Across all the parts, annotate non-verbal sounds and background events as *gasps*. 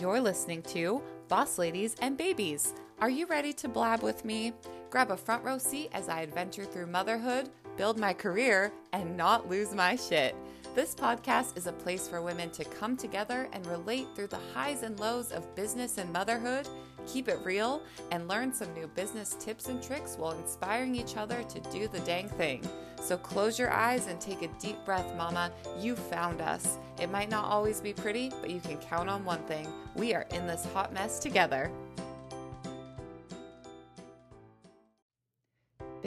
You're listening to Boss Ladies and Babies. Are you ready to blab with me? Grab a front row seat as I adventure through motherhood, build my career, and not lose my shit. This podcast is a place for women to come together and relate through the highs and lows of business and motherhood, keep it real, and learn some new business tips and tricks while inspiring each other to do the dang thing. So close your eyes and take a deep breath, Mama. You found us. It might not always be pretty, but you can count on one thing we are in this hot mess together.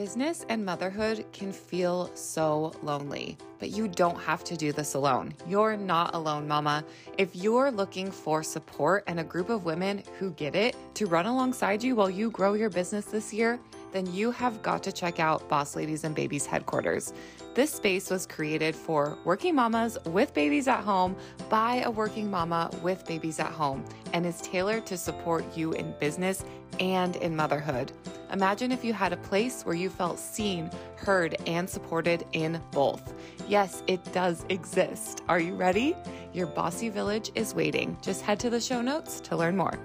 Business and motherhood can feel so lonely, but you don't have to do this alone. You're not alone, mama. If you're looking for support and a group of women who get it to run alongside you while you grow your business this year, then you have got to check out Boss Ladies and Babies headquarters. This space was created for working mamas with babies at home by a working mama with babies at home and is tailored to support you in business and in motherhood. Imagine if you had a place where you felt seen, heard, and supported in both. Yes, it does exist. Are you ready? Your bossy village is waiting. Just head to the show notes to learn more.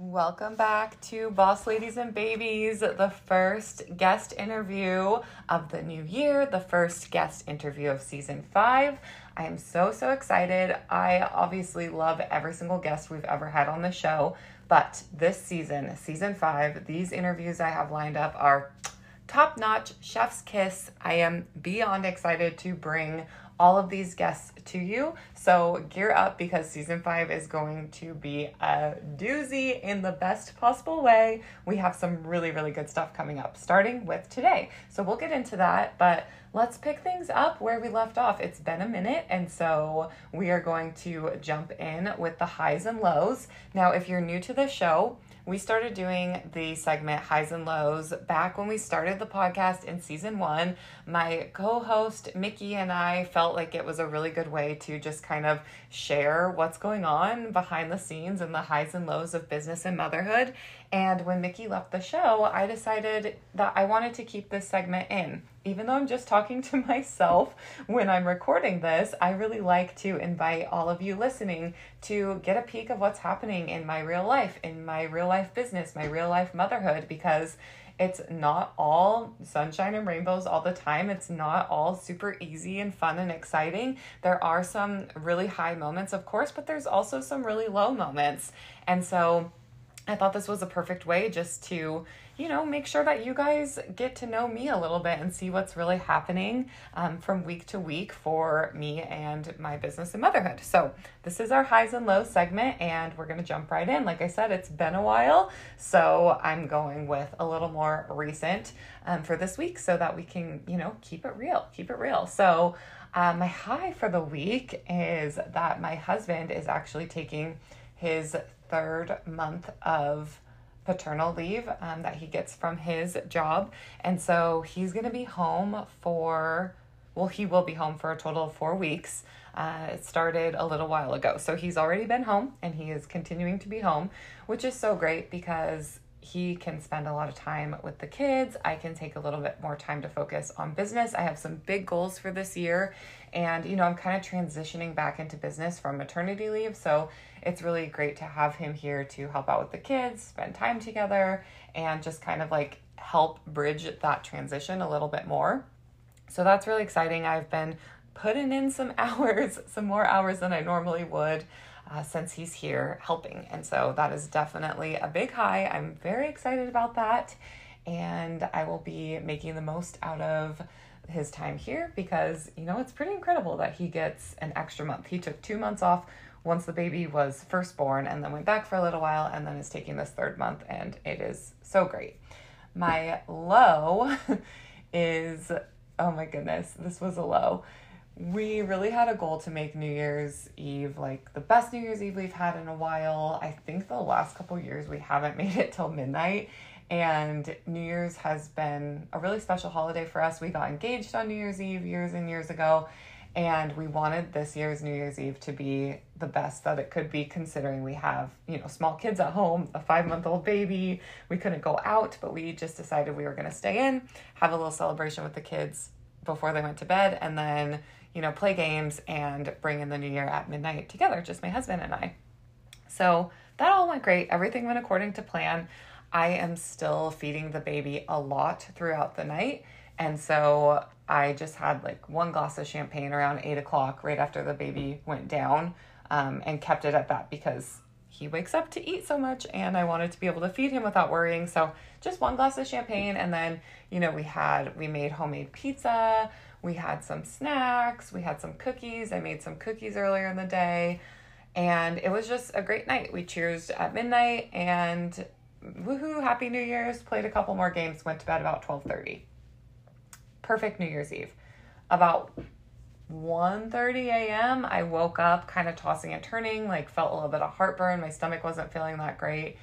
Welcome back to Boss Ladies and Babies, the first guest interview of the new year, the first guest interview of season five. I am so, so excited. I obviously love every single guest we've ever had on the show, but this season, season five, these interviews I have lined up are top notch, chef's kiss. I am beyond excited to bring all of these guests to you. So gear up because season five is going to be a doozy in the best possible way. We have some really, really good stuff coming up, starting with today. So we'll get into that, but let's pick things up where we left off. It's been a minute, and so we are going to jump in with the highs and lows. Now, if you're new to the show, we started doing the segment highs and lows back when we started the podcast in season one. My co host, Mickey, and I felt like it was a really good way to just kind of share what's going on behind the scenes and the highs and lows of business and motherhood. And when Mickey left the show, I decided that I wanted to keep this segment in. Even though I'm just talking to *laughs* myself when I'm recording this, I really like to invite all of you listening to get a peek of what's happening in my real life, in my real life business, my real life motherhood, because it's not all sunshine and rainbows all the time. It's not all super easy and fun and exciting. There are some really high moments, of course, but there's also some really low moments. And so, I thought this was a perfect way just to, you know, make sure that you guys get to know me a little bit and see what's really happening um, from week to week for me and my business and motherhood. So, this is our highs and lows segment, and we're going to jump right in. Like I said, it's been a while, so I'm going with a little more recent um, for this week so that we can, you know, keep it real, keep it real. So, uh, my high for the week is that my husband is actually taking his third month of paternal leave um, that he gets from his job. And so he's going to be home for, well, he will be home for a total of four weeks. Uh, it started a little while ago. So he's already been home and he is continuing to be home, which is so great because he can spend a lot of time with the kids. I can take a little bit more time to focus on business. I have some big goals for this year. And, you know, I'm kind of transitioning back into business from maternity leave. So it's really great to have him here to help out with the kids, spend time together, and just kind of like help bridge that transition a little bit more. So that's really exciting. I've been putting in some *laughs* hours, some more hours than I normally would. Uh, since he's here helping. And so that is definitely a big high. I'm very excited about that. And I will be making the most out of his time here because, you know, it's pretty incredible that he gets an extra month. He took two months off once the baby was first born and then went back for a little while and then is taking this third month and it is so great. My low *laughs* is oh my goodness, this was a low. We really had a goal to make New Year's Eve like the best New Year's Eve we've had in a while. I think the last couple years we haven't *laughs* made it till midnight. And New Year's has been a really special holiday for us. We got engaged on New Year's Eve years and years ago. And we wanted this year's New Year's Eve to be the best that it could be, considering we have, you know, small kids at home, a five month old baby. We couldn't go out, but we just decided we were going to stay in, have a little celebration with the kids before they went to bed, and then, you know, play games and bring in the new year at midnight together, just my husband and I. So that all went great. Everything went according to plan. I am still feeding the baby a lot throughout the night. And so I just had like one glass of champagne around eight o'clock right after the baby went down um, and kept it at that because he wakes up to eat so much and I wanted to be able to feed him without worrying. So just one glass of champagne and then, you know, we had we made homemade pizza, we had some snacks, we had some cookies. I made some cookies earlier in the day. And it was just a great night. We cheers at midnight and woohoo, happy New Year's. Played a couple more games, went to bed about 12:30. Perfect New Year's Eve. About 1:30 a.m. I woke up kind of tossing and turning, like felt a little bit of heartburn. My stomach wasn't feeling that great.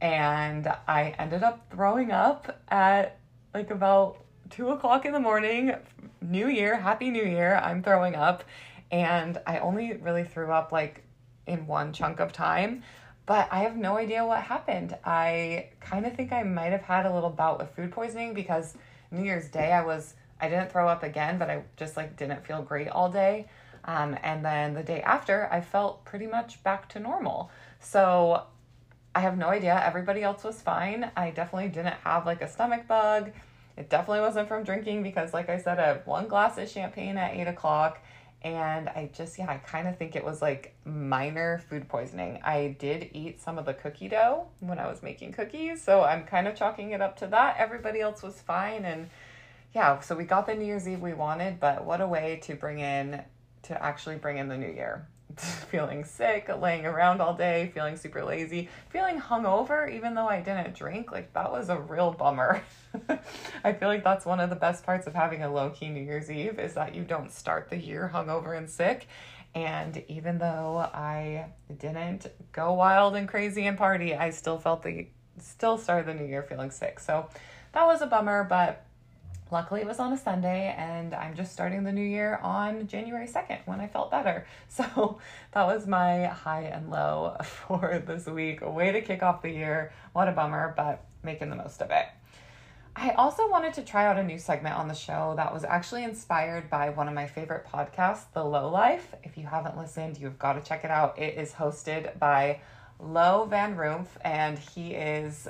And I ended up throwing up at like about two o'clock in the morning. New Year, Happy New Year. I'm throwing up. And I only really threw up like in one chunk of time, but I have no idea what happened. I kind of think I might have had a little bout with food poisoning because New Year's Day I was I didn't throw up again, but I just like didn't feel great all day. Um, and then the day after, I felt pretty much back to normal. So I have no idea. Everybody else was fine. I definitely didn't have like a stomach bug. It definitely wasn't from drinking because, like I said, I had one glass of champagne at eight o'clock. And I just, yeah, I kind of think it was like minor food poisoning. I did eat some of the cookie dough when I was making cookies. So I'm kind of chalking it up to that. Everybody else was fine. And yeah, so we got the New Year's Eve we wanted, but what a way to bring in to actually bring in the new year. *laughs* feeling sick, laying around all day, feeling super lazy, feeling hungover, even though I didn't drink. Like, that was a real bummer. *laughs* I feel like that's one of the best parts of having a low key New Year's Eve is that you don't start the year hungover and sick. And even though I didn't go wild and crazy and party, I still felt the still started the new year feeling sick. So that was a bummer, but Luckily, it was on a Sunday, and I'm just starting the new year on January 2nd when I felt better. *laughs* So that was my high and low *laughs* for this week. Way to kick off the year. What a bummer, but making the most of it. I also wanted to try out a new segment on the show that was actually inspired by one of my favorite podcasts, The Low Life. If you haven't listened, you've got to check it out. It is hosted by Lo Van Rumpf, and he is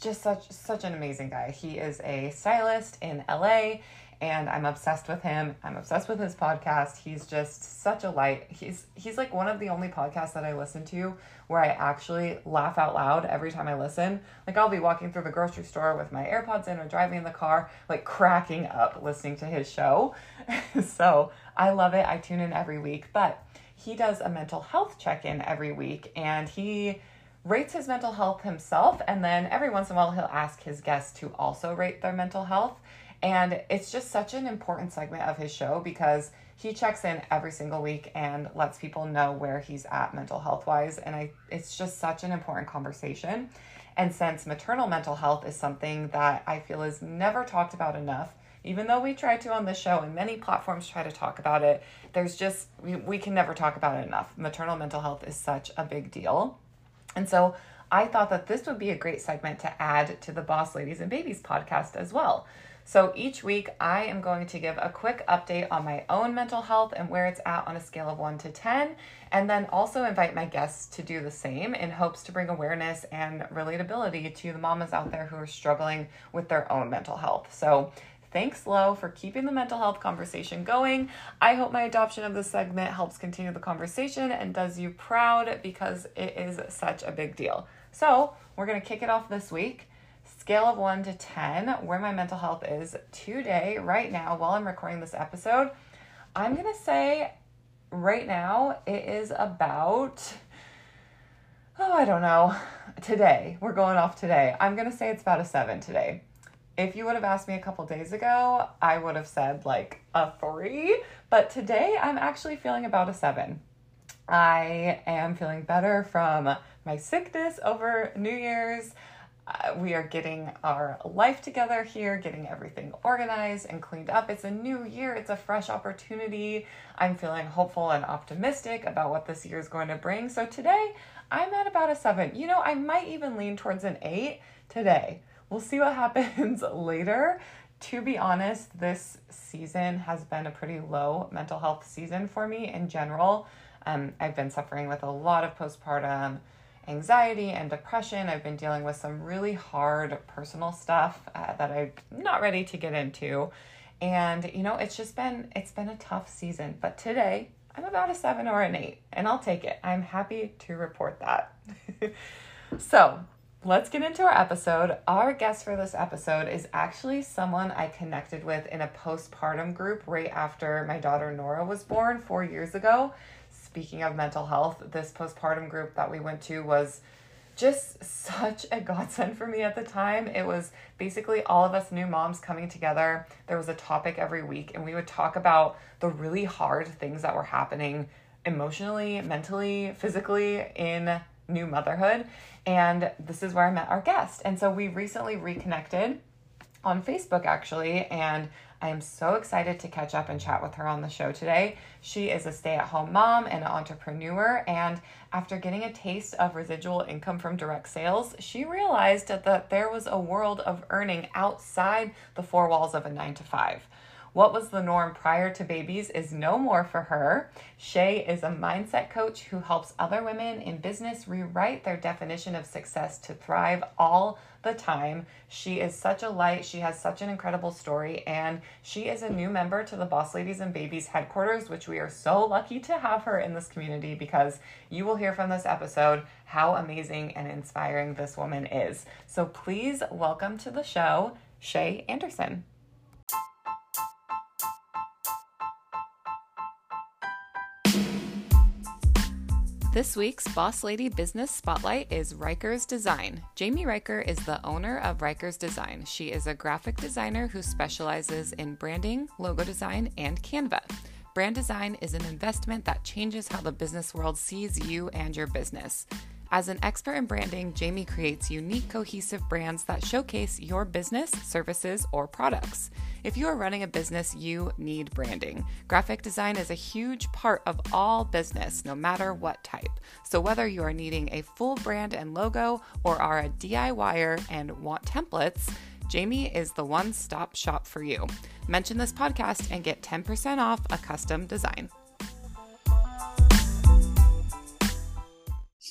just such such an amazing guy. He is a stylist in LA and I'm obsessed with him. I'm obsessed with his podcast. He's just such a light. He's he's like one of the only podcasts that I listen to where I actually laugh out loud every time I listen. Like I'll be walking through the grocery store with my AirPods in or driving in the car, like cracking up listening to his show. *laughs* so I love it. I tune in every week. But he does a mental health check-in every week and he rates his mental health himself, and then every once in a while he'll ask his guests to also rate their mental health. And it's just such an important segment of his show because he checks in every single week and lets people know where he's at mental health wise. And I it's just such an important conversation. And since maternal mental health is something that I feel is never talked about enough, even though we try to on this show and many platforms try to talk about it, there's just, we, we can never talk about it enough. Maternal mental health is such a big deal. And so I thought that this would be a great segment to add to the Boss Ladies and Babies podcast as well. So each week, I am going to give a quick update on my own mental health and where it's at on a scale of 1 to 10, and then also invite my guests to do the same in hopes to bring awareness and relatability to the mamas out there who are struggling with their own mental health. So Thanks, Lo, for keeping the mental health conversation going. I hope my adoption of this segment helps continue the conversation and does you proud because it is such a big deal. So, we're going to kick it off this week. Scale of 1 to 10, where my mental health is today, right now, while I'm recording this episode. I'm going to say right now it is about oh, I don't know. Today, we're going off today. I'm going to say it's about a 7 today if you would have asked me a couple days ago, I would have said like a three, but today I'm actually feeling about a seven. I am feeling better from my sickness over New Year's. Uh, we are getting our life together here, getting everything organized and cleaned up. It's a new year, it's a fresh opportunity. I'm feeling hopeful and optimistic about what this year is going to bring. So today, I'm at about a seven. You know, I might even lean towards an eight today. We'll see what *laughs* happens later. to be honest, this season has been a pretty low mental health season for me in general. Um, I've been suffering with a lot of postpartum anxiety and depression. I've been dealing with some really hard personal stuff uh, that I'm not ready to get into. And you know, it's just been it's been a tough season, but today I'm about a 7 or an 8 and I'll take it. I'm happy to report that. *laughs* so, let's get into our episode. Our guest for this episode is actually someone I connected with in a postpartum group right after my daughter Nora was born 4 years ago speaking of mental health, this postpartum group that we went to was just *laughs* such a godsend for me at the time. It was basically all of us new moms coming together. There was a topic every week, and we would talk about the really hard things that were happening emotionally, mentally, physically in new motherhood. And this is where I met our guest. And so we recently reconnected on Facebook actually, and I am so excited to catch up and chat with her on the show today. She is a stay at home mom and an entrepreneur. And after getting a taste of residual income from direct sales, she realized that there was a world of earning outside the four walls of a nine to five. What was the norm prior to babies is no more for her. Shay is a mindset coach who helps other women in business rewrite their definition of success to thrive all the time. She is such a light. She has such an incredible story, and she is a new member to the Boss Ladies and Babies headquarters, which we are so lucky to have her in this community because you will hear from this episode how amazing and inspiring this woman is. So please welcome to the show, Shay Anderson. This week's Boss Lady Business Spotlight is Rikers Design. Jamie Riker is the owner of Rikers Design. She is a graphic designer who specializes in branding, logo design, and Canva. Brand design is an investment that changes how the business world sees you and your business. As an expert in branding, Jamie creates unique, cohesive brands that showcase your business, services, or products. If you are running a business, you need branding. Graphic design is a huge part of all business, no matter what type. So, whether you are needing a full brand and logo or are a DIYer and want templates, Jamie is the one stop shop for you. Mention this podcast and get 10% off a custom design.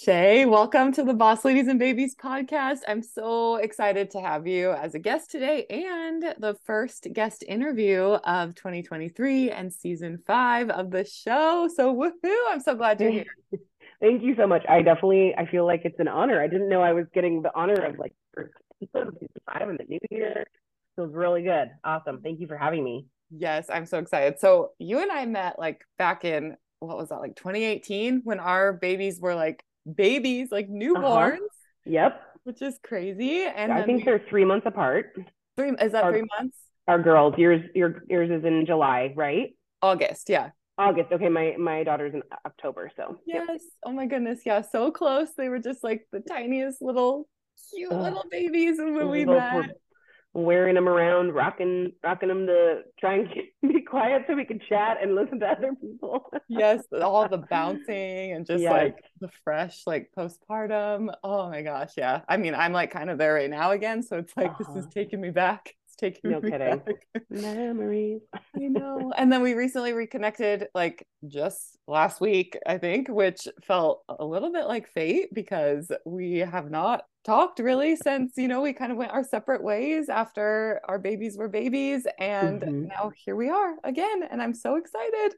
Shay, welcome to the Boss Ladies and Babies podcast. I'm so excited to have you as a guest today and the first guest interview of 2023 and season five of the show. So, woohoo! I'm so glad you're here. *laughs* Thank you so much. I definitely I feel like it's an honor. I didn't know I was getting the honor of like first episode of season five in the new year. Feels really good. Awesome. Thank you for having me. Yes, I'm so excited. So you and I met like back in what was that like 2018 when our babies were like babies, like uh-huh. newborns. Uh-huh. Yep. Which is crazy. And I think they're three months apart. Three is that our, three months? Our girls. Yours your yours is in July, right? August, yeah. August. Okay, my my daughter's in October, so yes. Yep. Oh my goodness, yeah, so close. They were just like the tiniest little cute little babies when we met wearing them around, rocking rocking them to try and *laughs* quiet so we could chat and listen to other people. *laughs* yes, all the bouncing and just yes. like the fresh like postpartum. Oh my gosh, yeah. I mean, I'm like kind of there right now again, so it's like uh-huh. this is uh-huh. taking me back. Taking no kidding. back. Memories. I know. *laughs* And then we recently reconnected like just last week, I think, which felt a little bit like fate because we have not talked really since you know we kind of went our separate ways after our babies were babies and mm-hmm. now here we are again and i'm so excited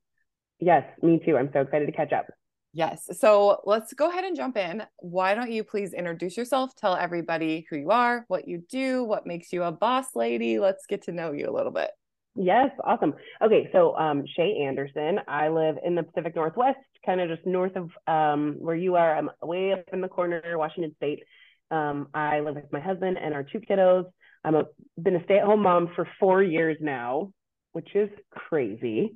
yes me too i'm so excited to catch up yes so let's go ahead and jump in. Why don't you please introduce yourself tell everybody who you are what you do what makes you a boss lady? Let's get to know you a little bit. Yes awesome. Okay so um shay anderson i live in the pacific northwest kind of just north of um where you are. I'm way up in the corner washington state. Um, I live with my husband and our two kiddos. I'm a been a stay-at-home mom for four years now, which is crazy.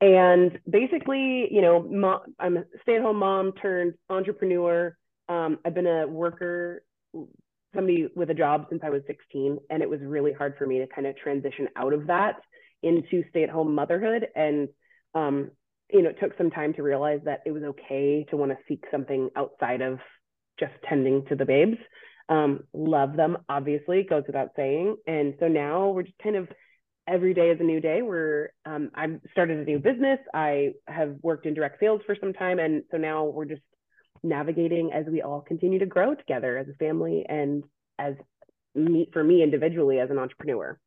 And basically, you know, I'm a stay-at-home mom turned entrepreneur. Um, I've been a worker, somebody with a job since I was 16, and it was really hard for me to kind of transition out of that into stay-at-home motherhood. And um, you know, it took some time to realize that it was okay to want to seek something outside of just tending to the babes. Um, love them, obviously, goes without saying. And so now we're just kind of every day is a new day. We're um, I've started a new business. I have worked in direct sales for some time, and so now we're just navigating as we all continue to grow together as a family and as me for me individually as an entrepreneur.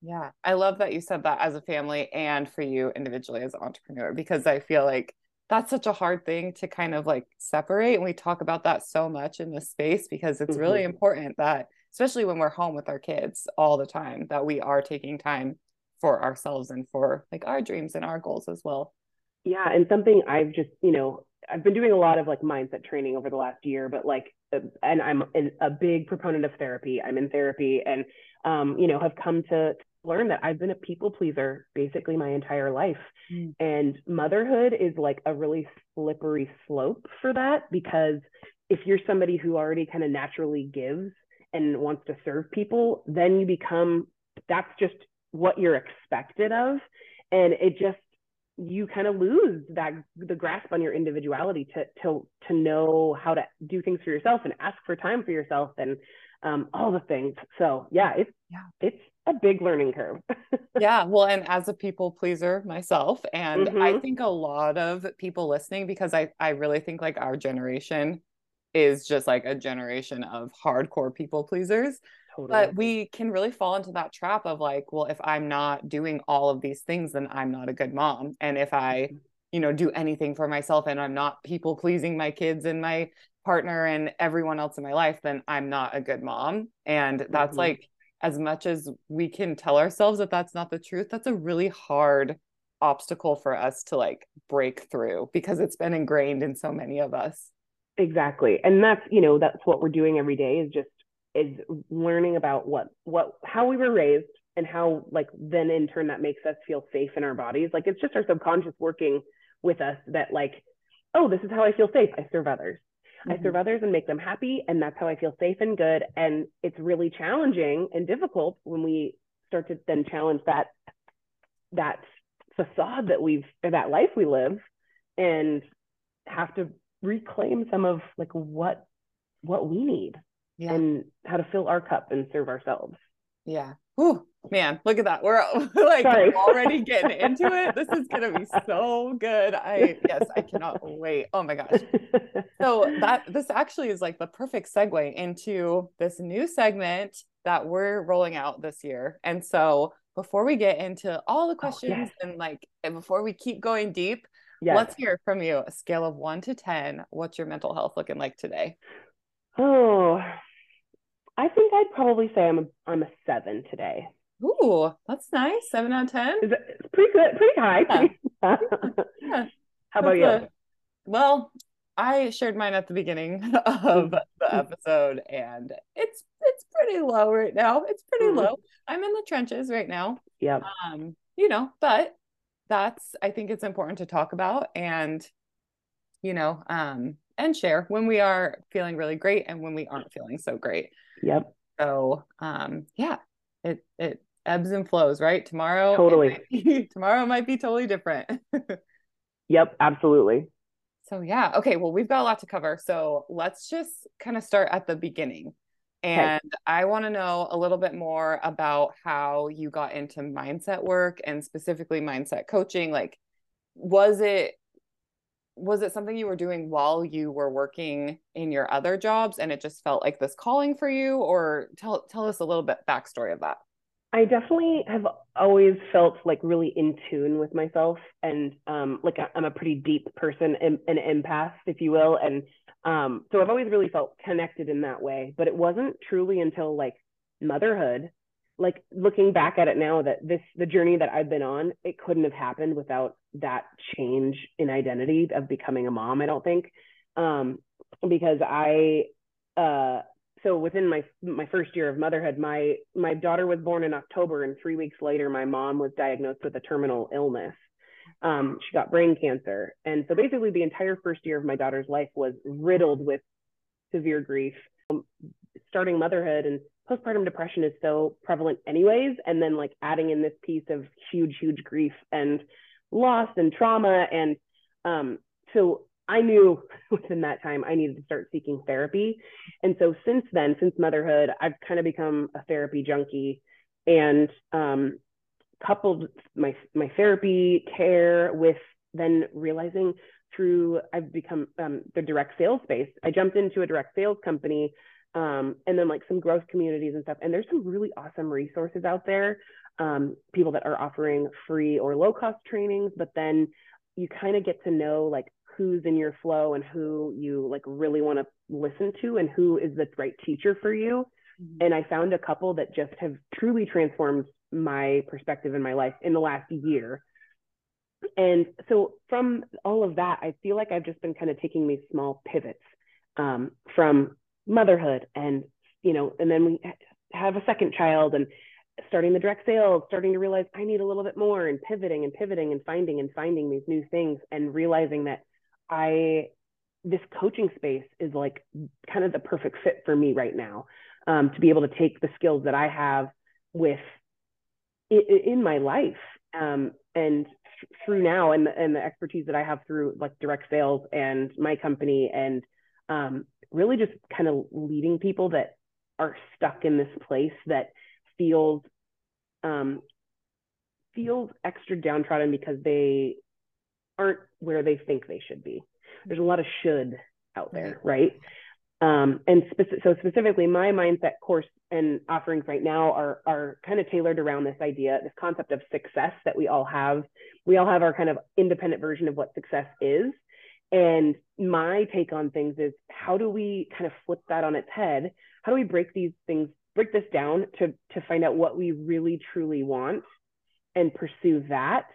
Yeah, I love that you said that as a family and for you individually as an entrepreneur because I feel like that's such a hard thing to kind of like separate. And we talk about that so much in this space because it's mm-hmm. really important that, especially when we're home with our kids all the time, that we are taking time for ourselves and for like our dreams and our goals as well. Yeah. And something I've just, you know, I've been doing a lot of like mindset training over the last year, but like, uh, and I'm a big proponent of therapy. I'm in therapy and, um, you know, have come to learn that I've been a people pleaser basically my entire life. Mm. And motherhood is like a really slippery slope for that because if you're somebody who already kind of naturally gives and wants to serve people, then you become that's just what you're expected of. And it just you kind of lose that the grasp on your individuality to to to know how to do things for yourself and ask for time for yourself and um, all the things. So yeah, it's yeah. it's a big learning curve. *laughs* yeah, well, and as a people pleaser myself, and mm-hmm. I think a lot of people listening because I I really think like our generation is just like a generation of hardcore people pleasers. Totally. But we can really fall into that trap of like, well, if I'm not doing all of these things, then I'm not a good mom. And if I, mm-hmm. you know, do anything for myself and I'm not people pleasing my kids and my partner and everyone else in my life, then I'm not a good mom. And that's mm-hmm. like, as much as we can tell ourselves that that's not the truth, that's a really hard obstacle for us to like break through because it's been ingrained in so many of us. Exactly. And that's, you know, that's what we're doing every day is just is learning about what what how we were raised and how like then in turn that makes us feel safe in our bodies like it's just our subconscious working with us that like oh this is how i feel safe i serve others mm-hmm. i serve others and make them happy and that's how i feel safe and good and it's really challenging and difficult when we start to then challenge that that facade that we've or that life we live and have to reclaim some of like what what we need yeah. and how to fill our cup and serve ourselves. Yeah. Ooh, man, look at that. We're *laughs* like already getting into it. This is gonna be so good. I yes, I cannot wait. Oh my gosh. *laughs* So that this actually is like the perfect segue into this new segment that we're rolling out this year. And so before we get into all the questions oh, yes. and like and before we keep going deep, yes. let's hear from you. A scale of one to ten. What's your mental health looking like today? Oh, I think I'd probably say I'm a I'm a seven today. Ooh, that's nice. Seven out of ten. Is it, it's pretty good, pretty high. Yeah. *laughs* yeah. How about that's you? A, well, I shared mine at the beginning *laughs* of the episode, and it's it's pretty low right now. It's pretty mm-hmm. low. I'm in the trenches right now. Yeah. Um, you know, but that's I think it's important to talk about and you know, um, and share when we are feeling really great and when we aren't feeling so great. Yep. So um yeah, it it ebbs and flows, right? Tomorrow totally be, *laughs* tomorrow might be totally different. *laughs* yep, absolutely. So yeah, okay, well we've got a lot to cover. So let's just kind of start at the beginning. And okay. I want to know a little bit more about how you got into mindset work and specifically mindset coaching. Like, was it was it something you were doing while you were working in your other jobs and it just felt like this calling for you or tell tell us a little bit backstory of that i definitely have always felt like really in tune with myself and um, like i'm a pretty deep person an empath if you will and um, so i've always really felt connected in that way but it wasn't truly until like motherhood like looking back at it now that this the journey that I've been on, it couldn't have happened without that change in identity of becoming a mom, I don't think. Um, because I uh so within my my first year of motherhood, my my daughter was born in October and 3 weeks later my mom was diagnosed with a terminal illness. Um, she got brain cancer. And so basically the entire first year of my daughter's life was riddled with severe grief. Um, starting motherhood and postpartum depression is so prevalent anyways and then like adding in this piece of huge huge grief and loss and trauma and um so I knew *laughs* within that time I needed to start seeking therapy. And so since then, since motherhood, I've kind of become a therapy junkie and um, coupled my my therapy care with then realizing through I've become um, the direct sales space. I jumped into a direct sales company um, and then like some growth communities and stuff. And there's some really awesome resources out there. Um, people that are offering free or low cost trainings, but then you kind of get to know like who's in your flow and who you like really want to listen to and who is the right teacher for you. Mm-hmm. And I found a couple that just have truly transformed my perspective in my life in the last year. And so from all of that, I feel like I've just been kind of taking these small pivots um, from motherhood and, you know, and then we have a second child and starting the direct sales, starting to realize I need a little bit more and pivoting and pivoting and finding and finding these new things and realizing that I, this coaching space is like kind of the perfect fit for me right now um, to be able to take the skills that I have with in, my life um, and through now and, and the expertise that I have through like direct sales and my company and um, really just kind of leading people that are stuck in this place that feels um, feels extra downtrodden because they aren't where they think they should be. There's a lot of should out there, right? Um, and so specifically, my mindset course and offerings right now are are kind of tailored around this idea, this concept of success that we all have. We all have our kind of independent version of what success is, and my take on things is how do we kind of flip that on its head? How do we break these things, break this down to, to find out what we really truly want and pursue that,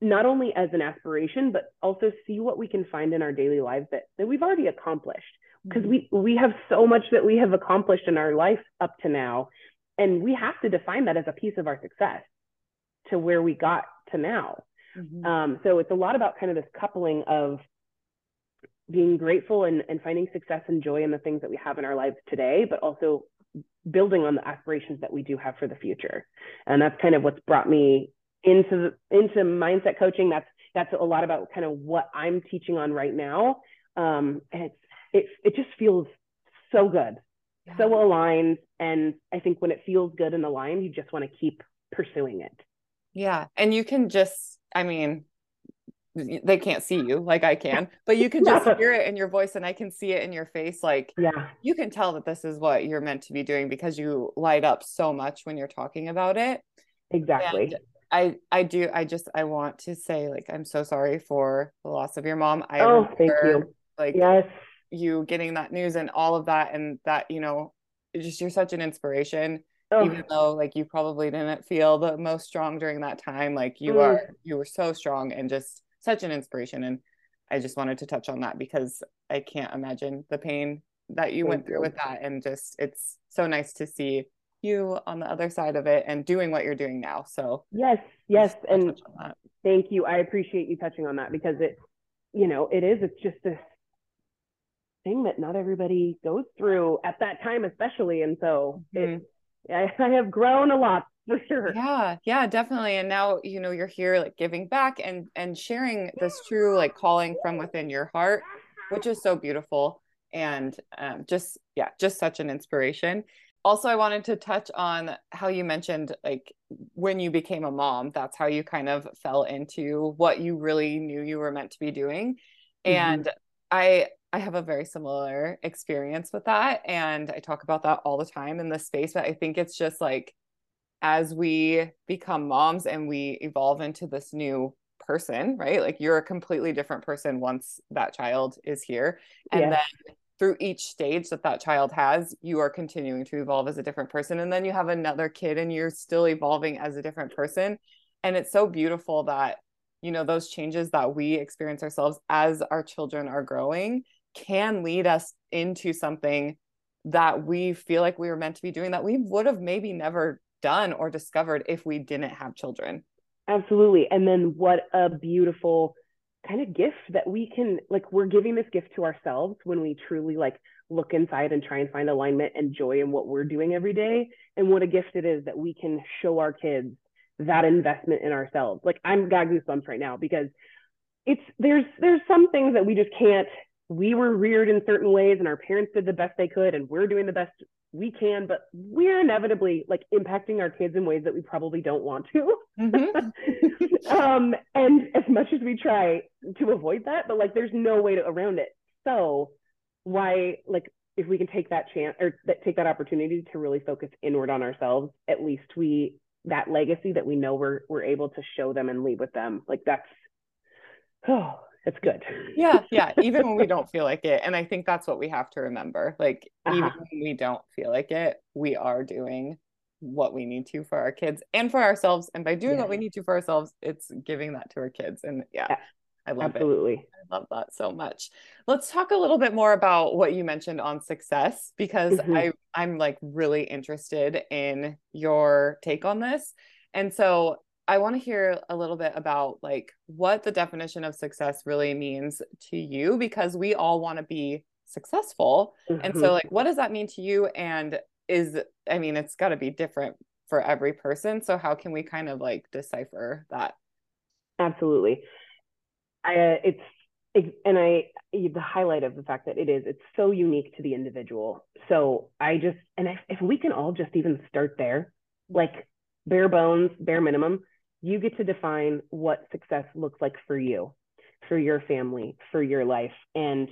not only as an aspiration, but also see what we can find in our daily lives that, that we've already accomplished. Because we, we have so much that we have accomplished in our life up to now. And we have to define that as a piece of our success to where we got to now. Mm-hmm. Um, so it's a lot about kind of this coupling of being grateful and, and finding success and joy in the things that we have in our lives today, but also building on the aspirations that we do have for the future. And that's kind of what's brought me into the, into mindset coaching. That's that's a lot about kind of what I'm teaching on right now. Um, and it's it it just feels so good, yeah. so aligned. And I think when it feels good and aligned, you just want to keep pursuing it. Yeah, and you can just, I mean, they can't see you like I can, but you can just *laughs* hear it in your voice and I can see it in your face. Like, yeah, you can tell that this is what you're meant to be doing because you light up so much when you're talking about it. Exactly. And I, I do. I just, I want to say, like, I'm so sorry for the loss of your mom. I oh, thank you. Like, yes, you getting that news and all of that, and that, you know, just you're such an inspiration. Oh. Even though, like, you probably didn't feel the most strong during that time, like, you mm. are, you were so strong and just such an inspiration. And I just wanted to touch on that because I can't imagine the pain that you Thank went through you. with that. And just, it's so nice to see you on the other side of it and doing what you're doing now. So, yes, yes. And thank you. I appreciate you touching on that because it, you know, it is, it's just this thing that not everybody goes through at that time, especially. And so mm-hmm. it, I, I have grown a lot for sure yeah yeah definitely and now you know you're here like giving back and and sharing this true like calling from within your heart which is so beautiful and um, just yeah just such an inspiration also i wanted to touch on how you mentioned like when you became a mom that's how you kind of fell into what you really knew you were meant to be doing mm-hmm. and i i have a very similar experience with that and i talk about that all the time in this space but i think it's just like as we become moms and we evolve into this new person, right? Like you're a completely different person once that child is here. And then through each stage that that child has, you are continuing to evolve as a different person. And then you have another kid and you're still evolving as a different person. And it's so beautiful that, you know, those changes that we experience ourselves as our children are growing can lead us into something that we feel like we were meant to be doing that we would have maybe never done or discovered if we didn't have children. Absolutely. And then what a beautiful kind of gift that we can like we're giving this gift to ourselves when we truly like look inside and try and find alignment and joy in what we're doing every day and what a gift it is that we can show our kids that investment in ourselves like i'm got goosebumps right now because it's there's there's some things that we just can't we were reared in certain ways and our parents did the best they could and we're doing the best we can but we're inevitably like impacting our kids in ways that we probably don't want to mm-hmm. *laughs* um and as much as we try to avoid that but like there's no way to around it so why like if we can take that chance or that, take that opportunity to really focus inward on ourselves at least we that legacy that we know we're we're able to show them and leave with them like that's *sighs* oh it's good. yeah, *laughs* yeah. Even when we don't feel like it. And I think that's what we have to remember. Like, uh-huh. even when we don't feel like it, we are doing what we need to for our kids and for ourselves. And by doing yeah. what we need to for ourselves, it's giving that to our kids. And yeah, yeah. I love Absolutely. it. I love that so much. Let's talk a little bit more about what you mentioned on success because mm-hmm. I I'm like really interested in your take on this. And so I want to hear a little bit about like what the definition of success really means to you because we all want to be successful. Mm-hmm. And so mm-hmm. like what does that mean to you and is I mean it's got to be different for every person. So how can we kind of like decipher that? Absolutely. I uh, it's it, and I the highlight of the fact that it is it's so unique to the individual. So I just and if, if we can all just even start there, like bare bones, bare minimum, you get to define what success looks like for you, for your family, for your life. And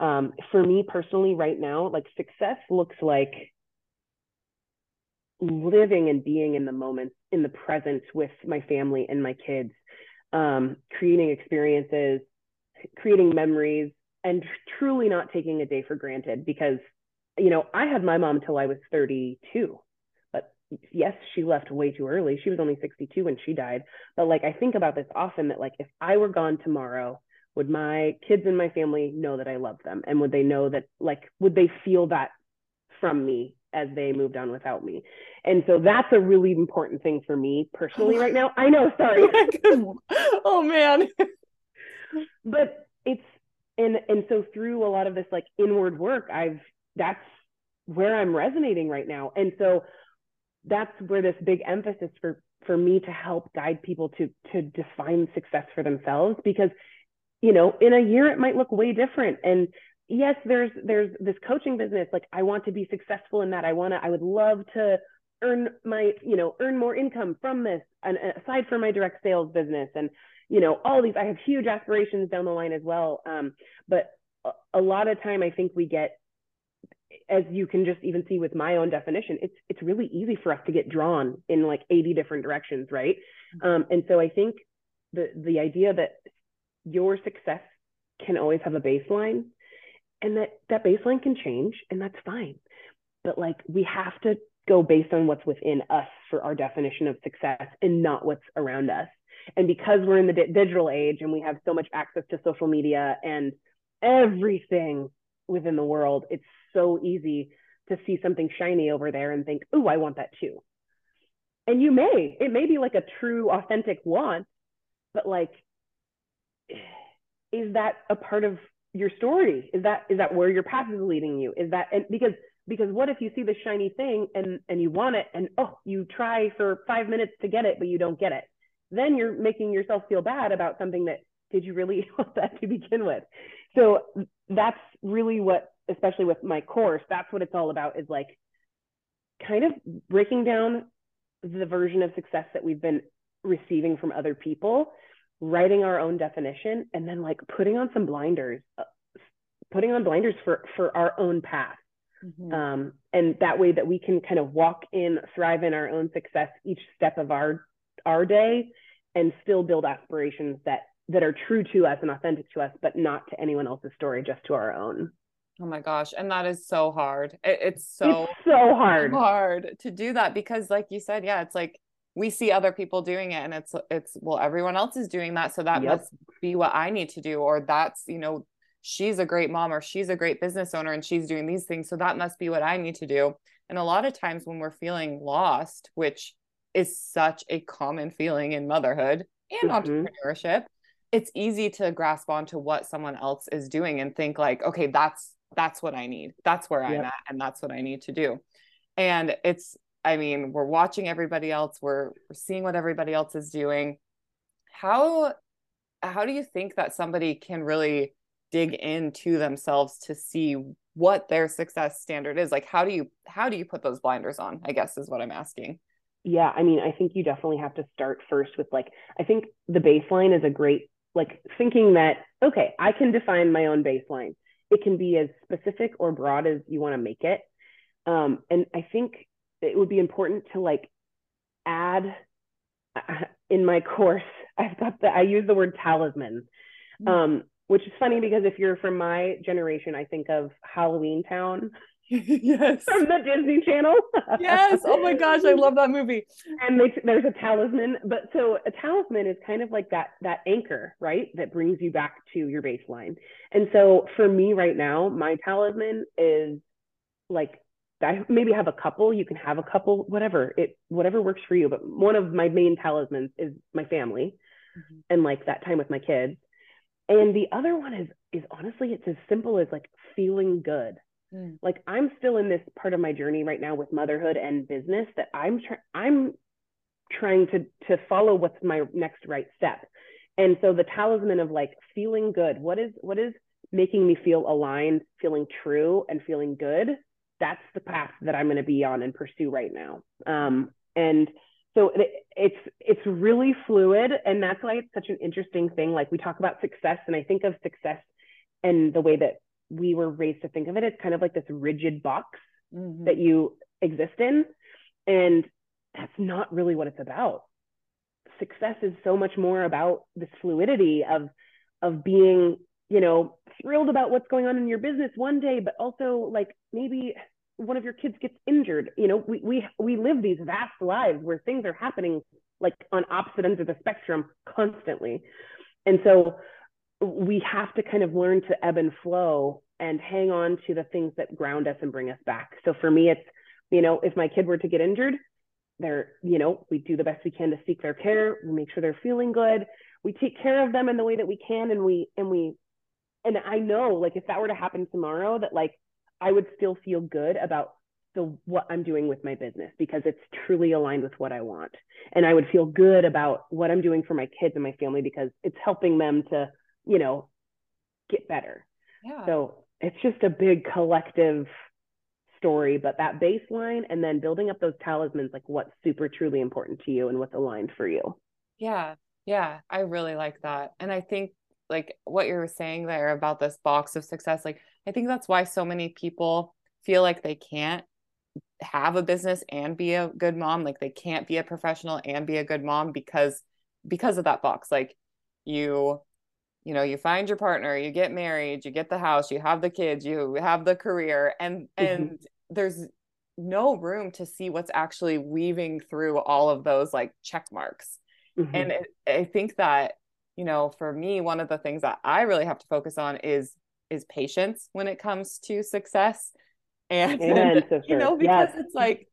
um, for me personally, right now, like success looks like living and being in the moment, in the present with my family and my kids, um, creating experiences, creating memories, and truly not taking a day for granted because, you know, I had my mom until I was 32 yes, she left way too early. She was only 62 when she died. But like, I think about this often that like, if I were gone tomorrow, would my kids and my family know that I love them? And would they know that, like, would they feel that from me as they moved on without me? And so that's a really important thing for me personally right now. I know, sorry. *laughs* oh man. but it's, and, and so through a lot of this like inward work, I've, that's where I'm resonating right now. And so that's where this big emphasis for for me to help guide people to to define success for themselves because you know in a year it might look way different. And yes there's there's this coaching business like i want to be successful in that. I want to i would love to earn my you know earn more income from this and aside from my direct sales business and you know all these i have huge aspirations down the line as well. Um, but a lot of time i think we get as you can just even see with my own definition, it's it's really easy for us to get drawn in like 80 different directions, right? Mm-hmm. Um, and so I think the the idea that your success can always have a baseline and that that baseline can change and that's fine. But like we have to go based on what's within us for our definition of success and not what's around us. And because we're in the di- digital age and we have so much access to social media and everything within the world, it's so easy to see something shiny over there and think, oh, I want that too. And you may, it may be like a true, authentic want, but like, is that a part of your story? Is that is that where your path is leading you? Is that and because because what if you see the shiny thing and and you want it and oh you try for five minutes to get it but you don't get it then you're making yourself feel bad about something that did you really *laughs* want that to begin with so that's really what especially with my course, that's what it's all about is like kind of breaking down the version of success that we've been receiving from other people, writing our own definition, and then like putting on some blinders, uh, putting on blinders for for our own path. Mm-hmm. Um, and that way that we can kind of walk in, thrive in our own success each step of our our day, and still build aspirations that that are true to us and authentic to us, but not to anyone else's story, just to our own. Oh my gosh. And that is so hard. It, it's so it's so hard. Hard to do that because like you said, yeah, it's like we see other people doing it and it's it's well everyone else is doing that so that yep. must be what I need to do or that's, you know, she's a great mom or she's a great business owner and she's doing these things so that must be what I need to do. And a lot of times when we're feeling lost, which is such a common feeling in motherhood and mm-hmm. entrepreneurship, it's easy to grasp onto what someone else is doing and think like, okay, that's that's what I need. That's where I'm at and that's what I need to do. And it's I mean, we're watching everybody else, we're, we're seeing what everybody else is doing. How how do you think that somebody can really dig into themselves to see what their success standard is like how do you how do you put those blinders on i guess is what i'm asking yeah i mean i think you definitely have to start first with like i think the baseline is a great like thinking that okay i can define my own baseline it can be as specific or broad as you want to make it um, and i think it would be important to like add uh, *laughs* in my course *laughs* i've got the i use the word talisman mm. um, which is funny because if you're from my generation, I think of Halloweentown. *laughs* yes. From the Disney Channel. *laughs* yes. Oh my gosh, I love that movie. And they, there's a talisman, but so a talisman is kind of like that that anchor, right? That brings you back to your baseline. And so for me right now, my talisman is like I maybe have a couple. You can have a couple, whatever it whatever works for you. But one of my main talismans is my family, mm-hmm. and like that time with my kids. And the other one is is honestly it's as simple as like feeling good. Mm. Like I'm still in this part of my journey right now with motherhood and business that I'm trying I'm trying to to follow what's my next right step. And so the talisman of like feeling good, what is what is making me feel aligned, feeling true and feeling good? That's the path that I'm going to be on and pursue right now. Um, and so it's it's really fluid and that's why it's such an interesting thing like we talk about success and i think of success and the way that we were raised to think of it it's kind of like this rigid box mm-hmm. that you exist in. And that's not really what it's about. Success is so much more about this fluidity of of being you know thrilled about what's going on in your business one day but also like maybe one of your kids gets injured. You know we we we live these vast lives where things are happening like on opposite ends of the spectrum constantly. And so we have to kind of learn to ebb and flow and hang on to the things that ground us and bring us back. So for me it's you know if my kid were to get injured they're you know we do the best we can to seek their care. We make sure they're feeling good. We take care of them in the way that we can and we and we and i know like if that were to happen tomorrow that like I would still feel good about the what I'm doing with my business because it's truly aligned with what I want. And I would feel good about what I'm doing for my kids and my family because it's helping them to, you know, get better. Yeah. So it's just a big collective story, but that baseline and then building up those talismans, like what's super truly important to you and what's aligned for you. Yeah. Yeah. I really like that. And I think like what you were saying there about this box of success, like I think that's why so many people feel like they can't have a business and be a good mom like they can't be a professional and be a good mom because because of that box like you you know you find your partner you get married you get the house you have the kids you have the career and mm-hmm. and there's no room to see what's actually weaving through all of those like check marks mm-hmm. and it, i think that you know for me one of the things that i really have to focus on is is patience when it comes to success. *laughs* And, Amen, you know, because yes. it's like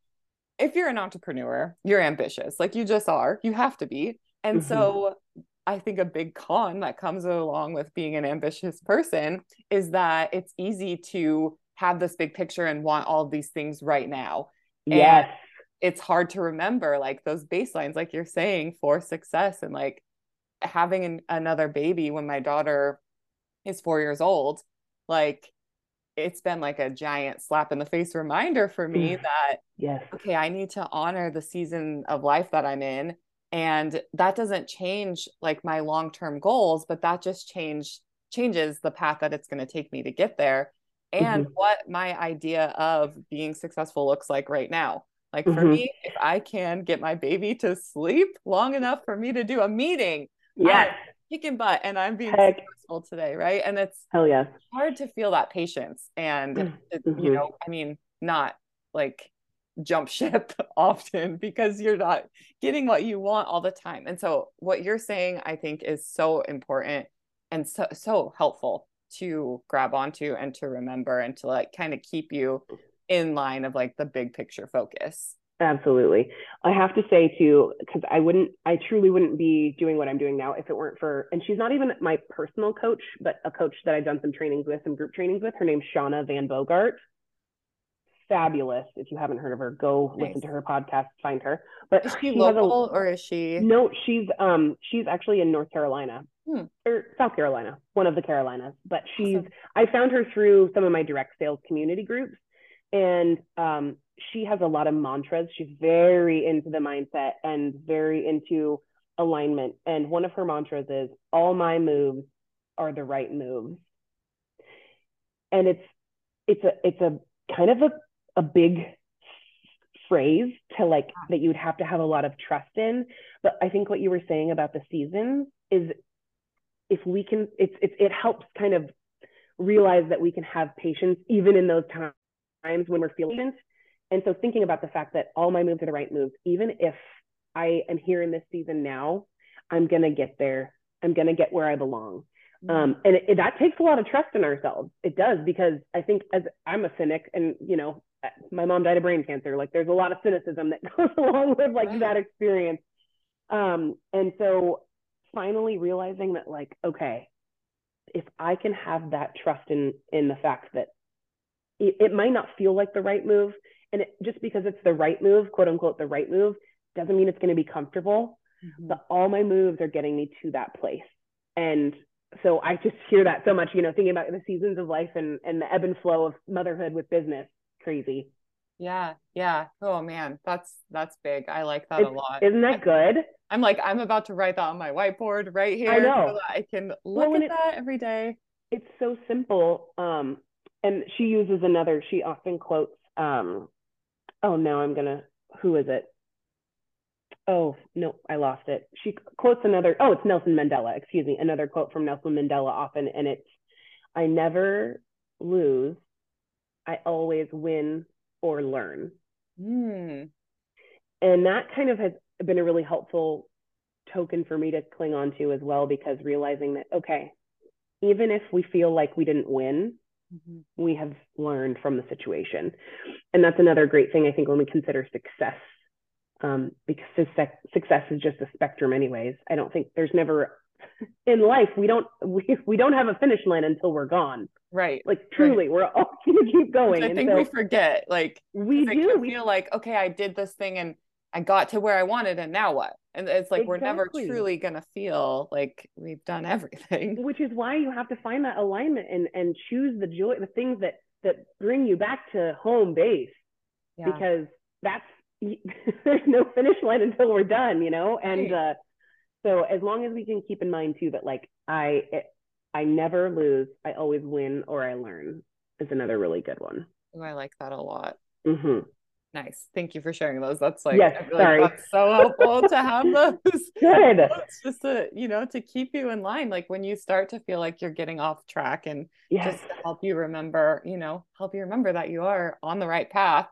if you're an entrepreneur, you're ambitious, like you just are, you have to be. And mm-hmm. so I think a big con that comes along with being an ambitious person is that it's easy to have this big picture and want all of these things right now. Yes. And it's hard to remember like those baselines, like you're saying, for success and like having an, another baby when my daughter is four years old like it's been like a giant slap in the face reminder for me mm. that yes okay i need to honor the season of life that i'm in and that doesn't change like my long-term goals but that just change changes the path that it's going to take me to get there and mm-hmm. what my idea of being successful looks like right now like for mm-hmm. me if i can get my baby to sleep long enough for me to do a meeting yes kicking butt and I'm being Heck. successful today, right? And it's hell yeah, hard to feel that patience and mm-hmm. you know, I mean, not like jump ship *laughs* often because you're not getting what you want all the time. And so what you're saying I think is so important and so so helpful to grab onto and to remember and to like kind of keep you in line of like the big picture focus. Absolutely. I have to say too, because I wouldn't, I truly wouldn't be doing what I'm doing now if it weren't for, and she's not even my personal coach, but a coach that I've done some trainings with, some group trainings with. Her name's Shauna Van Bogart. Fabulous. If you haven't heard of her, go nice. listen to her podcast, find her. But is she, she local a, or is she? No, she's um she's actually in North Carolina. hmm. or South Carolina, one of the Carolinas. But she's awesome. I found her through some of my direct sales community groups, and um, she has a lot of mantras. She's very into the mindset and very into alignment. And one of her mantras is, "All my moves are the right moves." And it's it's a it's a kind of a a big phrase to like that you would have to have a lot of trust in. But I think what you were saying about the seasons is if we can, it's, it's it helps kind of realize that we can have patience even in those times when we're feeling. And so thinking about the fact that all my moves are the right moves, even if I am here in this season now, I'm gonna get there. I'm gonna get where I belong. Mm-hmm. Um, and it, it, that takes a lot of trust in ourselves. It does because I think as I'm a cynic, and you know, my mom died of brain cancer. Like there's a lot of cynicism that *laughs* goes along with like right. that experience. Um, and so finally realizing that like, okay, if I can have that trust in in the fact that it, it might not feel like the right move, and it, just because it's the right move, quote unquote, the right move, doesn't mean it's going to be comfortable. Mm-hmm. But all my moves are getting me to that place. And so I just hear that so much, you know, thinking about the seasons of life and, and the ebb and flow of motherhood with business crazy. Yeah, yeah. Oh man, that's that's big. I like that it's, a lot. Isn't that good? I'm like, I'm about to write that on my whiteboard right here. I know. So I can look well, at it, that every day. It's so simple. Um, and she uses another, she often quotes, um, oh no, I'm gonna who is it? Oh no, I lost it. She quotes another, oh, it's Nelson Mandela, excuse me, another quote from Nelson Mandela often, and it's I never lose I always win or learn. Mm. And that kind of has been a really helpful token for me to cling on to as well, because realizing that, okay, even if we feel like we didn't win, mm-hmm. we have learned from the situation. And that's another great thing, I think, when we consider success. Um, because success is just a spectrum, anyways. I don't think there's never in life we don't *laughs* we, we don't have a finish line until we're gone right like truly right. we're all *laughs* gonna keep going Which i think so we forget like we do we feel like okay i did this thing and i got to where i wanted and now what and it's like exactly. we're never truly gonna feel like we've done everything *laughs* which is why you have to find that alignment and and choose the joy the things that that bring you back to home base yeah. because that's there's no finish line until we're done you know and right. uh so as long as we can keep in mind too that like I I never lose, I always win or I learn is another really good one. Oh, I like that a lot. Mm-hmm. Nice. Thank you for sharing those. That's like, yes, sorry. Like that's so helpful to have *laughs* those. Good. *laughs* It's just to, you know, to keep you in line. Like when you start to feel like you're getting off track and yes. just to help you remember, you know, help you remember that you are on the right path,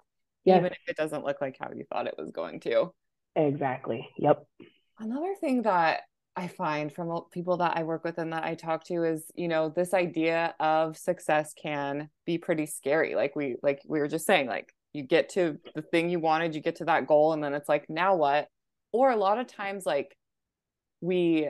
yes. even if it doesn't look like how you thought it was going to. Exactly. Yep. Another thing that I find from people that I work with and that I talk to is, you know, this idea of success can be pretty scary. Like we like we were just saying like you get to the thing you wanted, you get to that goal and then it's like now what? Or a lot of times like we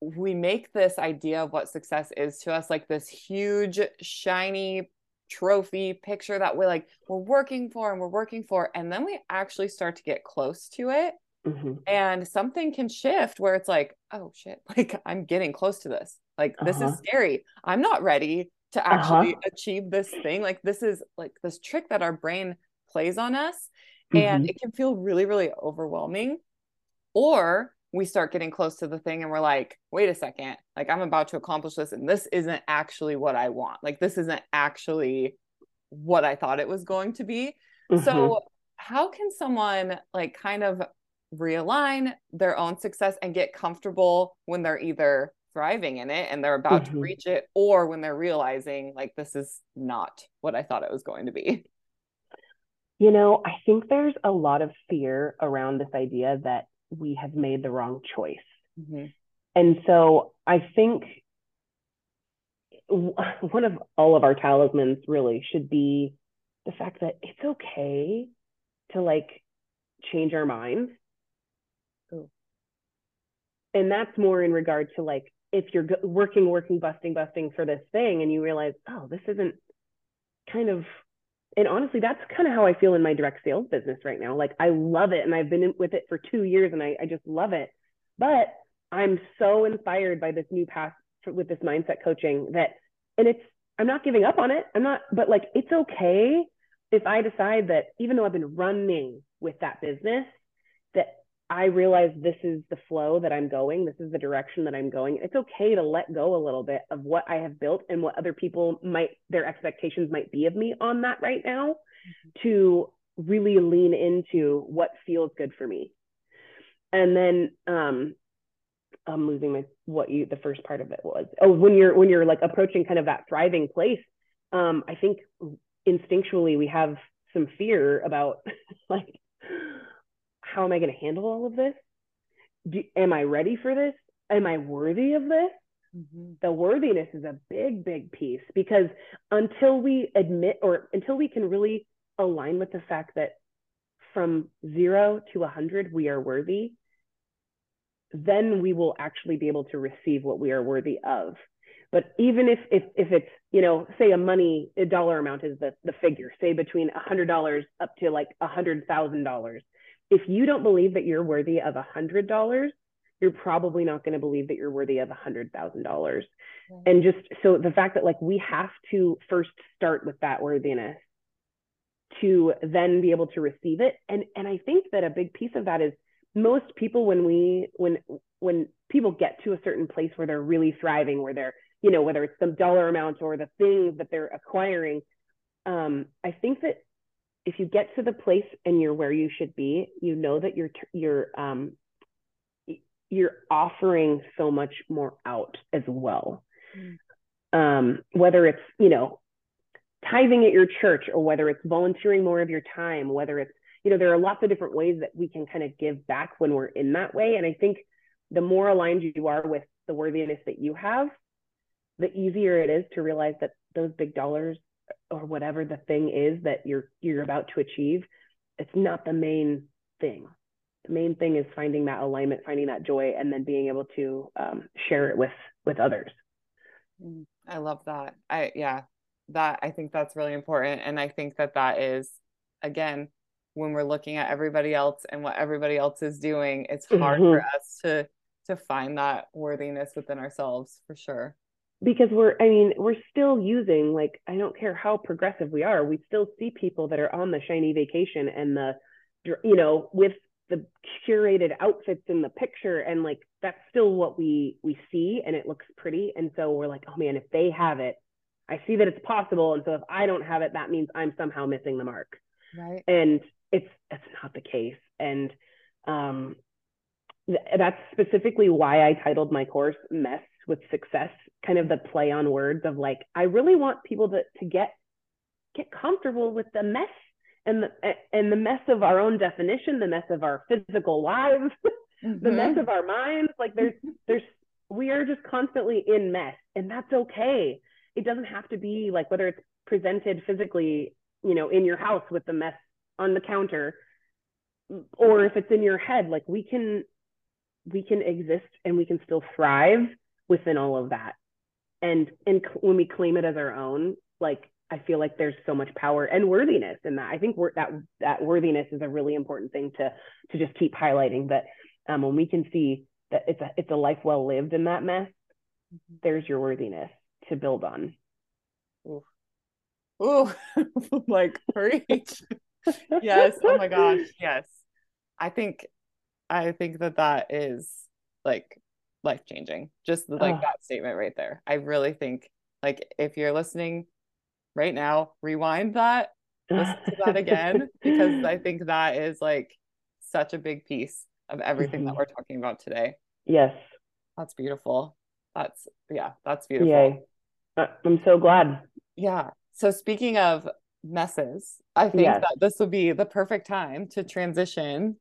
we make this idea of what success is to us like this huge shiny trophy picture that we're like we're working for and we're working for and then we actually start to get close to it Mm-hmm. And something can shift where it's like, oh shit, *laughs* like I'm getting close to this. Like uh-huh. this is uh-huh. scary. I'm not ready to actually uh-huh. achieve this thing. Like this is like this trick that our brain plays on us. Mm-hmm. And it can feel really, really overwhelming. Or we start getting close to the thing and we're like, wait a second, like I'm about to accomplish this and this isn't actually what I want. Like this isn't actually what I thought it was going to be. Mm-hmm. So how can someone like kind of realign their own success and get comfortable when they're either thriving in it and they're about mm-hmm. to reach it or when they're realizing like this is not what I thought it was going to be. You know, I think there's a lot of fear around this idea that we have made the wrong choice. Mm-hmm. And so I think *laughs* one of all of our talismans really should be the fact that it's okay to like change our minds and that's more in regard to like if you're working working busting busting for this thing and you realize oh this isn't kind of and honestly that's kind of how i feel in my direct sales business right now like i love it and i've been with it for two years and I, I just love it but I'm so inspired by this new path with this mindset coaching that, and it's, I'm not giving up on it. I'm not, but like, it's okay if I decide that even though I've been running with that business, that I realize this is the flow that I'm going, this is the direction that I'm going. It's okay to let go a little bit of what I have built and what other people might, their expectations might be of me on that right now mm-hmm. to really lean into what feels good for me. And then um, I'm losing my what you the first part of it was. Oh, when you're when you're like approaching kind of that thriving place, um, I think instinctually we have some fear about *laughs* like how am I going to handle all of this? Do, am I ready for this? Am I worthy of this? Mm-hmm. The worthiness is a big, big piece because until we admit or until we can really align with the fact that from zero to a hundred we are worthy, then we will actually be able to receive what we are worthy of. But even if if if it's you know say a money a dollar amount is the the figure say between a hundred dollars up to like a hundred thousand dollars, if you don't believe that you're worthy of a hundred dollars, you're probably not going to believe that you're worthy of a hundred thousand dollars. And just so the fact that like we have to first start with that worthiness to then be able to receive it. And and I think that a big piece of that is most people when we when when people get to a certain place where they're really thriving, where they're you know whether it's the dollar amount or the things that they're acquiring, um, I think that if you get to the place and you're where you should be, you know that you're you're um, you're offering so much more out as well. Mm. Um, whether it's you know tithing at your church or whether it's volunteering more of your time, whether it's you know there are lots of different ways that we can kind of give back when we're in that way, and I think the more aligned you are with the worthiness that you have, the easier it is to realize that those big dollars or whatever the thing is that you're you're about to achieve it's not the main thing. The main thing is finding that alignment finding that joy and then being able to um, share it with with others. Mm, i love that. I yeah that i think that's really important and i think that that is again when we're looking at everybody else and what everybody else is doing it's hard mm-hmm. for us to to find that worthiness within ourselves for sure because we're i mean we're still using like i don't care how progressive we are we still see people that are on the shiny vacation and the you know with the curated outfits in the picture and like that's still what we we see and it looks pretty. And so we're like oh man if they have it i see that it's possible. And so if i don't have it that means i'm somehow missing the mark. Right. And it's it's not the case. And um th- that's specifically why i titled my course mess with success kind of the play on words of like i really want people to to get get comfortable with the mess and the and the mess of our own definition the mess of our physical lives *laughs* mm-hmm. the mess of our minds like there's *laughs* there's we are just constantly in mess and that's okay it doesn't have to be like whether it's presented physically you know in your house with the mess on the counter or if it's in your head like we can we can exist and we can still thrive within all of that and and when we claim it as our own like i feel like there's so much power and worthiness in that i think we're, that that worthiness is a really important thing to to just keep highlighting that um, when we can see that it's a it's a life well lived in that mess mm-hmm. there's your worthiness to build on Ooh. Ooh, *laughs* like preach. *laughs* yes. Oh my gosh. Yes. I think, I think that that is like life changing. Just like oh. that statement right there. I really think like if you're listening right now, rewind that, listen to that again because I *laughs* think that is like such a big piece of everything mm-hmm. that we're talking about today. Yes. That's beautiful. That's yeah, that's beautiful. Yay. Uh, I'm so glad. Yeah. So speaking of messes, I think yes. that this would be the perfect time to transition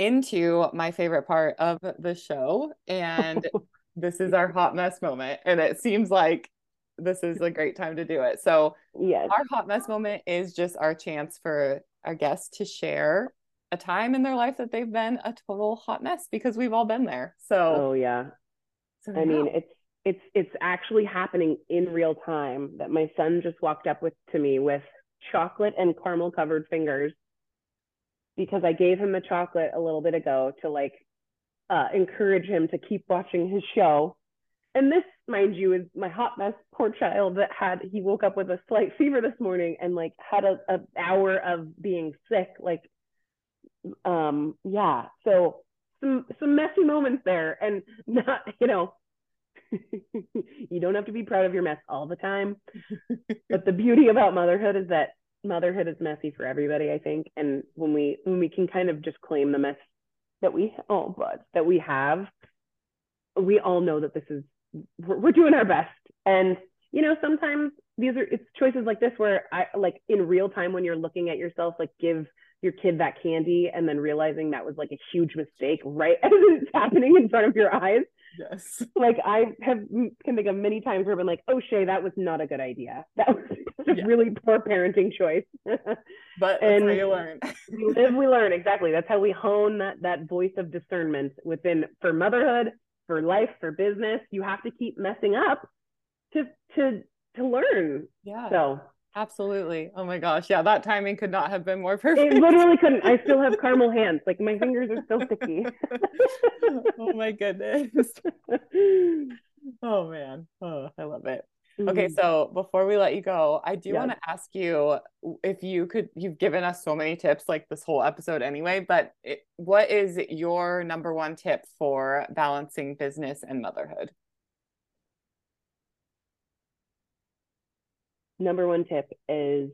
into my favorite part of the show. And *laughs* this is our hot mess moment. And it seems like this is a great time to do it. So, yes. our hot mess moment is just our chance for our guests to share a time in their life that they've been a total hot mess because we've all been there. So, oh, yeah. So, I mean, it's, it's it's actually happening in real time that my son just walked up with to me with chocolate and caramel covered fingers because I gave him the chocolate a little bit ago to like uh, encourage him to keep watching his show. And this, mind you, is my hot mess poor child that had he woke up with a slight fever this morning and like had a, a hour of being sick. Like, um, yeah. So some some messy moments there, and *laughs* not you know. *laughs* you don't have to be proud of your mess all the time. *laughs* but the beauty about motherhood is that motherhood is messy for everybody, I think. And when we when we can kind of just claim the mess that we oh but that we have, we all know that this is we're, we're doing our best. And you know, sometimes these are it's choices like this where I like in real time when you're looking at yourself, like give your kid that candy and then realizing that was like a huge mistake right *laughs* as it's happening in front of your eyes. Yes. Like I have mm, can think of many times where I've been like, oh Shay, that was not a good idea. That was *laughs* a yeah. really poor parenting choice. *laughs* but and you learn. we live, we learn. Exactly. That's how we hone that that voice of discernment within for motherhood, for life, for business. You have to keep messing up to to to learn. Yeah. So Absolutely. Oh my gosh. Yeah, that timing could not have been more perfect. It literally couldn't. I still have *laughs* caramel hands. Like my fingers are still sticky. *laughs* oh my goodness. *laughs* oh man. Oh, I love it. Okay, mm-hmm. so before we let you go, I do want to ask you if you could, you've given us so many tips like this whole episode anyway, but it, what is your number one tip for balancing business and motherhood? Number one tip is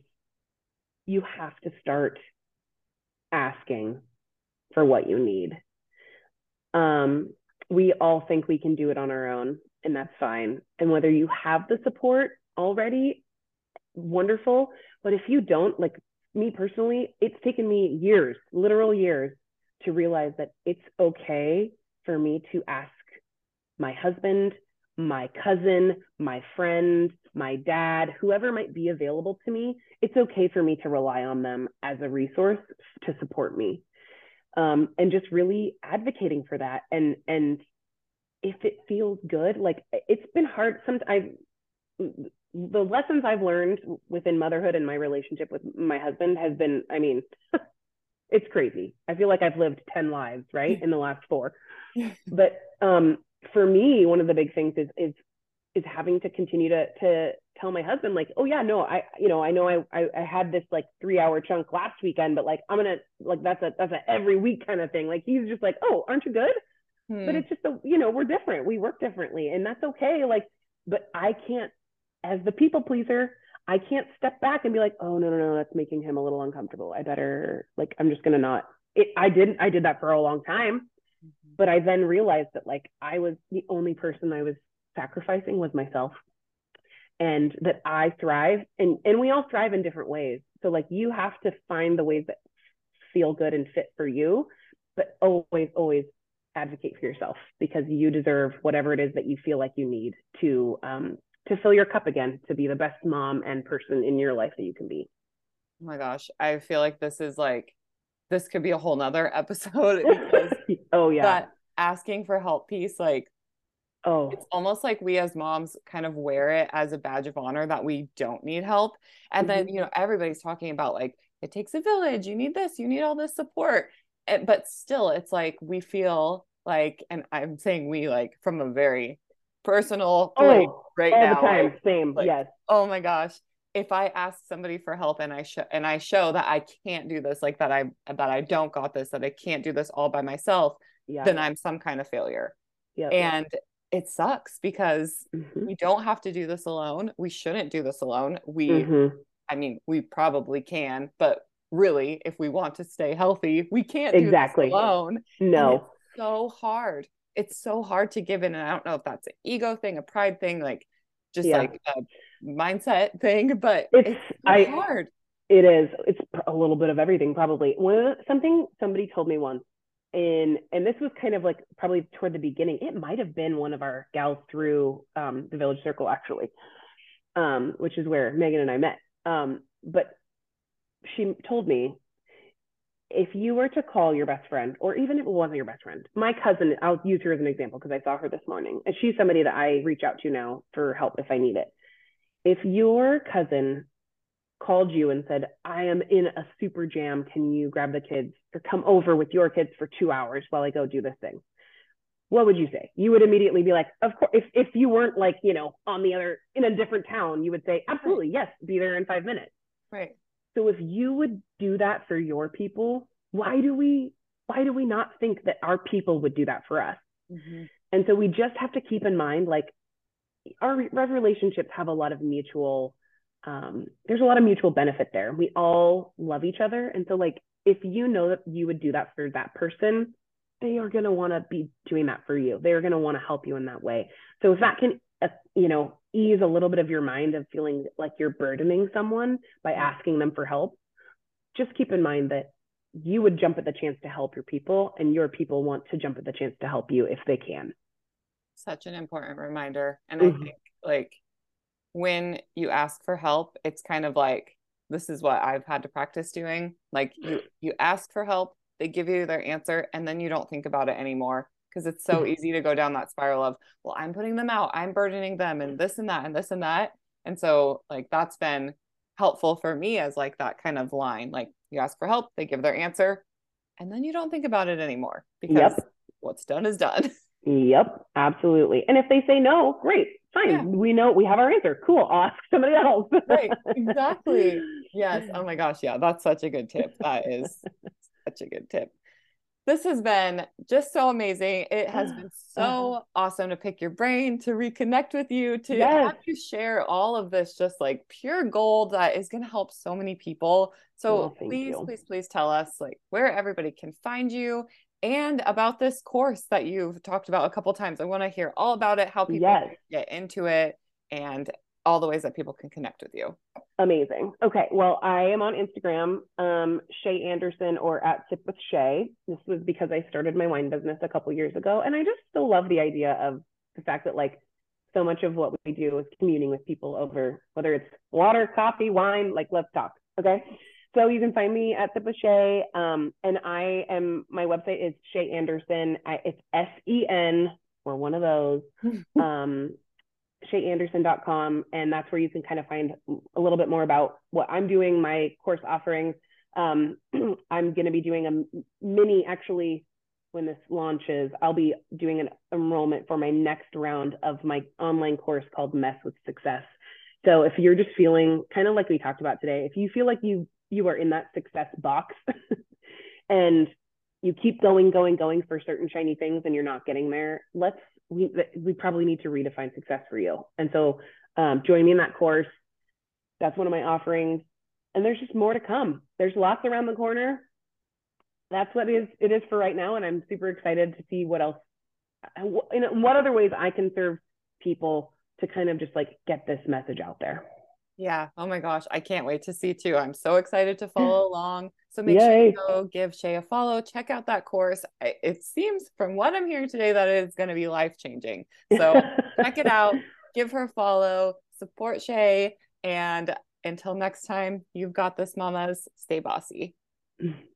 you have to start asking for what you need. Um, we all think we can do it on our own, and that's fine. And whether you have the support already, wonderful. But if you don't, like me personally, it's taken me years, literal years, to realize that it's okay for me to ask my husband, my cousin, my friend, my dad, whoever might be available to me, it's okay for me to rely on them as a resource to support me. Um, and just really advocating for that. And and if it feels good, like it's been hard. Sometimes the lessons I've learned within motherhood and my relationship with my husband has been, I mean, *laughs* it's crazy. I feel like I've lived 10 lives, right, in the last four. *laughs* But um, for me, one of the big things is is is having to continue to to tell my husband like, oh yeah, no, I you know I know I I, I had this like three hour chunk last weekend, but like I'm gonna like that's a that's a every week kind of thing. Like he's just like, oh, aren't you good? Hmm. But it's just a you know we're different, we work differently, and that's okay. Like, but I can't as the people pleaser. I can't step back and be like, oh no no no, that's making him a little uncomfortable. I better like I'm just gonna not. It, I didn't. I did that for a long time Mm-hmm. But I then realized that like I was the only person I was sacrificing was myself and that I thrive and and we all thrive in different ways. So like you have to find the ways that feel good and fit for you, but always always advocate for yourself because you deserve whatever it is that you feel like you need to um to fill your cup again, to be the best mom and person in your life that you can be. Oh my gosh, I feel like this is like this could be a whole nother *laughs* episode because *laughs* oh yeah that asking for help piece like oh. It's almost like we as moms kind of wear it as a badge of honor that we don't need help. And mm-hmm. then you know everybody's talking about like it takes a village. You need this. You need all this support. And, but still it's like we feel like and i'm saying we like from a very personal oh, right all now the time same. like, yes. Oh my gosh. If I ask somebody for help and I show and I show that I can't do this, like that I that I don't got this, that I can't do this all by myself, yeah. then I'm some kind of failure. Yeah. And it sucks because mm-hmm. we don't have to do this alone. We shouldn't do this alone. We mm-hmm. I mean, we probably can, but really, if we want to stay healthy, we can't exactly alone. No. so hard. It's so hard to give in. And I don't know if that's an ego thing, a pride thing, like just yeah. like a mindset thing, but it's, it's I, hard. It is. It's a little bit of everything, probably. One something somebody told me once, and and this was kind of like probably toward the beginning. It might have been one of our gals through um, the Village Circle, actually, um, which is where Megan and I met. Um, but she told me if you were to call your best friend, or even if it wasn't your best friend, my cousin, I'll use her as an example because I saw her this morning, and she's somebody that I reach out to now for help if I need it if your cousin called you and said, I am in a super jam, can you grab the kids or come over with your kids for two hours while I go do this thing? what would you say? You would immediately be like, of course, if, if you weren't like, you know, on the other, in a different town, you would say, absolutely, yes, be there in five minutes. Right. So if you would do that for your people, why do we, why do we not think that our people would do that for us? Mm-hmm. And so we just have to keep in mind, like, our, our relationships have a lot of mutual, um, there's a lot of mutual benefit there. We all love each other. And so, like, if you know that you would do that for that person, they are going to want to be doing that for you. They're going to want to help you in that way. So if that can, uh, you know, ease a little bit of your mind of feeling like you're burdening someone by asking them for help, just keep in mind that you would jump at the chance to help your people and your people want to jump at the chance to help you if they can. Such an important reminder. And mm-hmm. I think like when you ask for help, it's kind of like this is what I've had to practice doing. Like you *laughs* you ask for help, they give you their answer and then you don't think about it anymore because it's so mm-hmm. easy to go down that spiral of well i'm putting them out i'm burdening them and this and that and this and that. And so like that's been helpful for me as like that kind of line. Like you ask for help they give their answer and then you don't think about it anymore because yep. what's done is done. *laughs* Yep absolutely. And if they say no great fine yeah. we know we have our answer cool ask somebody else right exactly *laughs* yes oh my gosh yeah that's such a good tip that is such a good tip. This has been just so amazing. It has been *gasps* so awesome to pick your brain, to reconnect with you, to yes. have you share all of this just like pure gold that is going to help so many people. So oh, please, you. please, please tell us like where everybody can find you and about this course that you've talked about a couple times. I want to hear all about it, how people yes. get into it, and all the ways that people can connect with you. Amazing. Okay. Well, I am on Instagram, um, Shay Anderson or at Sip with Shay. This was because I started my wine business a couple years ago. And I just still love the idea of the fact that like so much of what we do is communing with people over whether it's water, coffee, wine, like let's talk. Okay. So you can find me at the Shay. Um, and I am, my website is Shay Anderson. I, it's S E N or one of those. *laughs* um, shayanderson.com, and that's where you can kind of find a little bit more about what I'm doing, my course offerings. Um, *clears throat* I'm going to be doing a mini, actually, when this launches, I'll be doing an enrollment for my next round of my online course called Mess with Success. So if you're just feeling kind of like we talked about today, if you feel like you you are in that success box *laughs* and you keep going, going, going for certain shiny things and you're not getting there, let's we we probably need to redefine success for you. And so um, join me in that course. That's one of my offerings. And there's just more to come. There's lots around the corner. That's what it is it is for right now. And I'm super excited to see what else in what other ways I can serve people to kind of just like get this message out there. Yeah. Oh my gosh. I can't wait to see too. I'm so excited to follow *clears throat* along. So make Yay. sure you go give Shay a follow, check out that course. It seems from what I'm hearing today that it's going to be life changing. So *laughs* check it out, give her a follow, support Shay. And until next time, you've got this, mamas. Stay bossy. *clears throat*